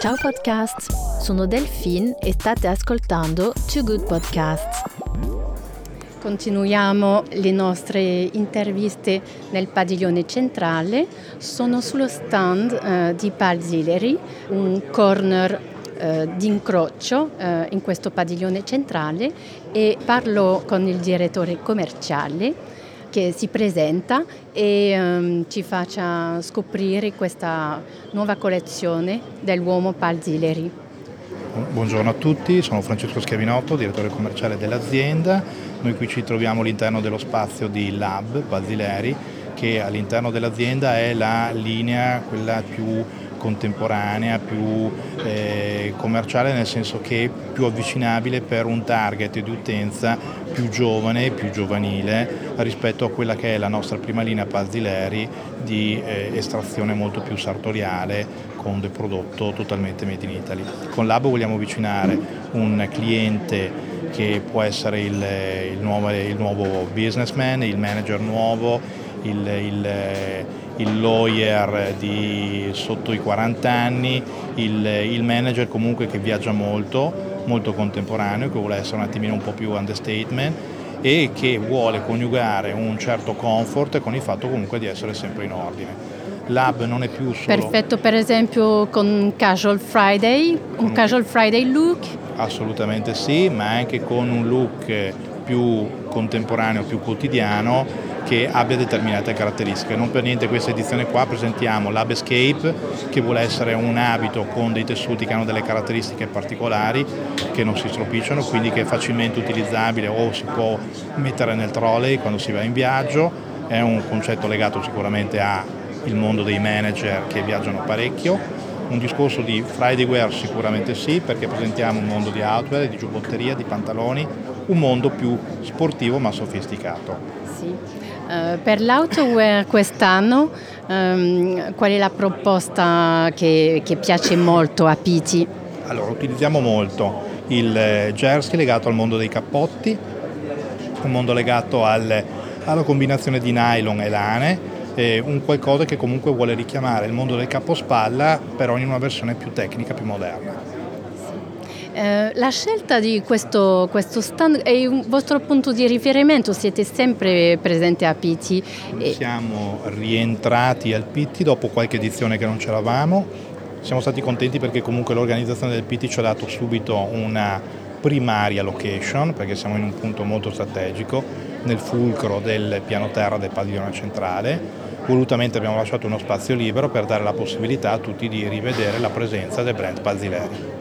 Ciao podcast, sono Delphine e state ascoltando Two Good Podcasts. Continuiamo le nostre interviste nel padiglione centrale. Sono sullo stand eh, di Palzileri, un corner eh, di incrocio eh, in questo padiglione centrale e parlo con il direttore commerciale che si presenta e um, ci faccia scoprire questa nuova collezione dell'uomo Palzileri. Buongiorno a tutti, sono Francesco Schiavinotto, direttore commerciale dell'azienda. Noi qui ci troviamo all'interno dello spazio di Lab Balzileri che all'interno dell'azienda è la linea quella più contemporanea, più eh, commerciale, nel senso che più avvicinabile per un target di utenza più giovane e più giovanile rispetto a quella che è la nostra prima linea Pazzileri di eh, estrazione molto più sartoriale con del prodotto totalmente made in Italy. Con Labo vogliamo avvicinare un cliente che può essere il, il, nuovo, il nuovo businessman, il manager nuovo, il, il il lawyer di sotto i 40 anni, il, il, manager comunque che viaggia molto, molto contemporaneo, che vuole essere un attimino un po' più understatement e che vuole coniugare un certo comfort con il fatto comunque di essere sempre in ordine. L'hub non è più solo... Perfetto per esempio con Casual Friday, un Casual Friday look? Assolutamente sì, ma anche con un look più contemporaneo, più quotidiano che abbia determinate caratteristiche. Non per niente questa edizione qua presentiamo l'Hub Escape che vuole essere un abito con dei tessuti che hanno delle caratteristiche particolari che non si stropicciano, quindi che è facilmente utilizzabile o si può mettere nel trolley quando si va in viaggio. È un concetto legato sicuramente al mondo dei manager che viaggiano parecchio. Un discorso di Friday Wear sicuramente sì, perché presentiamo un mondo di outwear, di giubbotteria, di pantaloni, un mondo più sportivo ma sofisticato. Sì. Uh, per l'outerwear quest'anno um, qual è la proposta che, che, piace molto a Piti? Allora, utilizziamo molto il eh, jersey legato al mondo dei cappotti, un mondo legato al, alla combinazione di nylon e lane, eh, un qualcosa che comunque vuole richiamare il mondo del capospalla però in una versione più tecnica, più moderna. Eh, la scelta di questo, questo, stand è un vostro punto di riferimento, siete sempre presenti a Pitti. E... Siamo rientrati al Pitti dopo qualche edizione che non c'eravamo, siamo stati contenti perché comunque l'organizzazione del Pitti ci ha dato subito una primaria location, perché siamo in un punto molto strategico, nel fulcro del piano terra del padiglione centrale. Volutamente abbiamo lasciato uno spazio libero per dare la possibilità a tutti di rivedere la presenza del brand Pazzileri.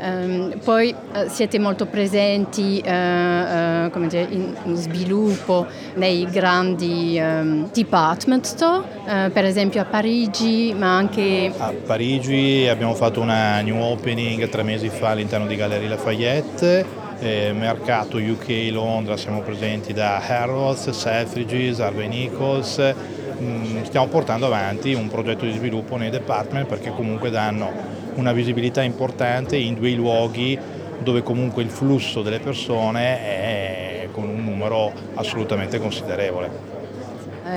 Um, poi uh, siete molto presenti uh, uh, dire, in, sviluppo nei grandi um, department store, per esempio a Parigi, ma anche... A Parigi abbiamo fatto una new opening tre mesi fa all'interno di Gallerie Lafayette, eh, mercato UK Londra siamo presenti da Harrods, Selfridges, Harvey Nichols, mm, stiamo portando avanti un progetto di sviluppo nei department perché comunque danno una visibilità importante in due luoghi dove comunque il flusso delle persone è con un numero assolutamente considerevole.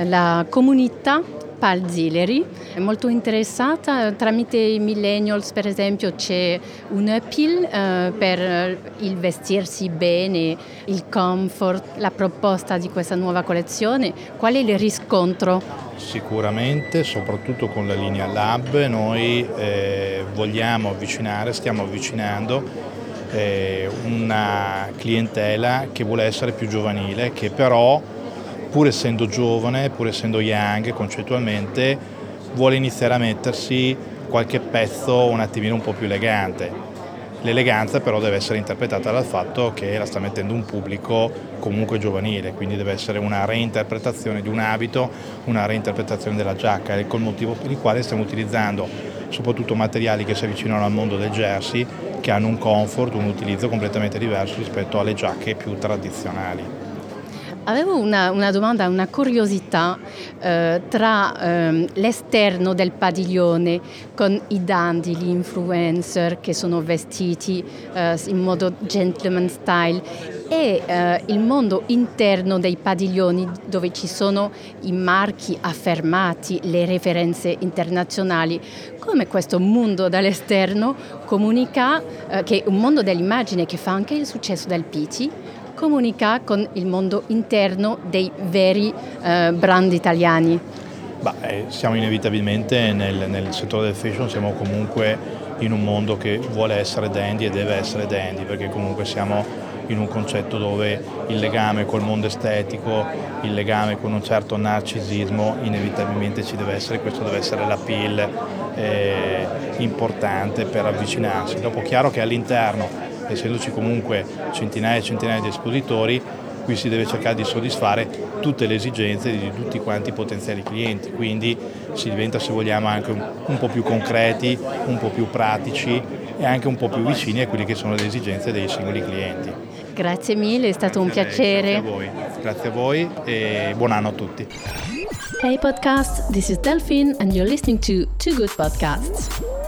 La comunità Palzileri è molto interessata, tramite i millennials per esempio c'è un appeal eh, per il vestirsi bene, il comfort, la proposta di questa nuova collezione, qual è il riscontro? Sicuramente, soprattutto con la linea Lab, noi eh, vogliamo avvicinare, stiamo avvicinando eh, una clientela che vuole essere più giovanile, che però pur essendo giovane, pur essendo young concettualmente, vuole iniziare a mettersi qualche pezzo un attimino un po' più elegante L'eleganza però deve essere interpretata dal fatto che la sta mettendo un pubblico comunque giovanile, quindi deve essere una reinterpretazione di un abito, una reinterpretazione della giacca, ecco il motivo per il quale stiamo utilizzando soprattutto materiali che si avvicinano al mondo del jersey, che hanno un comfort, un utilizzo completamente diverso rispetto alle giacche più tradizionali. Avevo una, una, domanda, una curiosità eh, tra ehm, l'esterno del padiglione con i dandy, gli influencer che sono vestiti eh, in modo gentleman style e eh, il mondo interno dei padiglioni dove ci sono i marchi affermati, le referenze internazionali. Come questo mondo dall'esterno comunica, eh, che è un mondo dell'immagine che fa anche il successo del Piti, comunica con il mondo interno dei veri eh, brand italiani? Bah, eh, siamo inevitabilmente nel, nel, settore del fashion, siamo comunque in un mondo che vuole essere dandy e deve essere dandy, perché comunque siamo in un concetto dove il legame col mondo estetico, il legame con un certo narcisismo inevitabilmente ci deve essere, questo deve essere l'appeal eh, importante per avvicinarsi. Dopo chiaro che all'interno essendoci comunque centinaia e centinaia di espositori, qui si deve cercare di soddisfare tutte le esigenze di tutti quanti i potenziali clienti, quindi si diventa se vogliamo anche un, po' più concreti, un po' più pratici e anche un po' più vicini a quelle che sono le esigenze dei singoli clienti. Grazie mille, è stato un piacere. Grazie a voi, grazie a voi e buon anno a tutti. Hey podcast, this is Delphine and you're listening to Two Good Podcasts.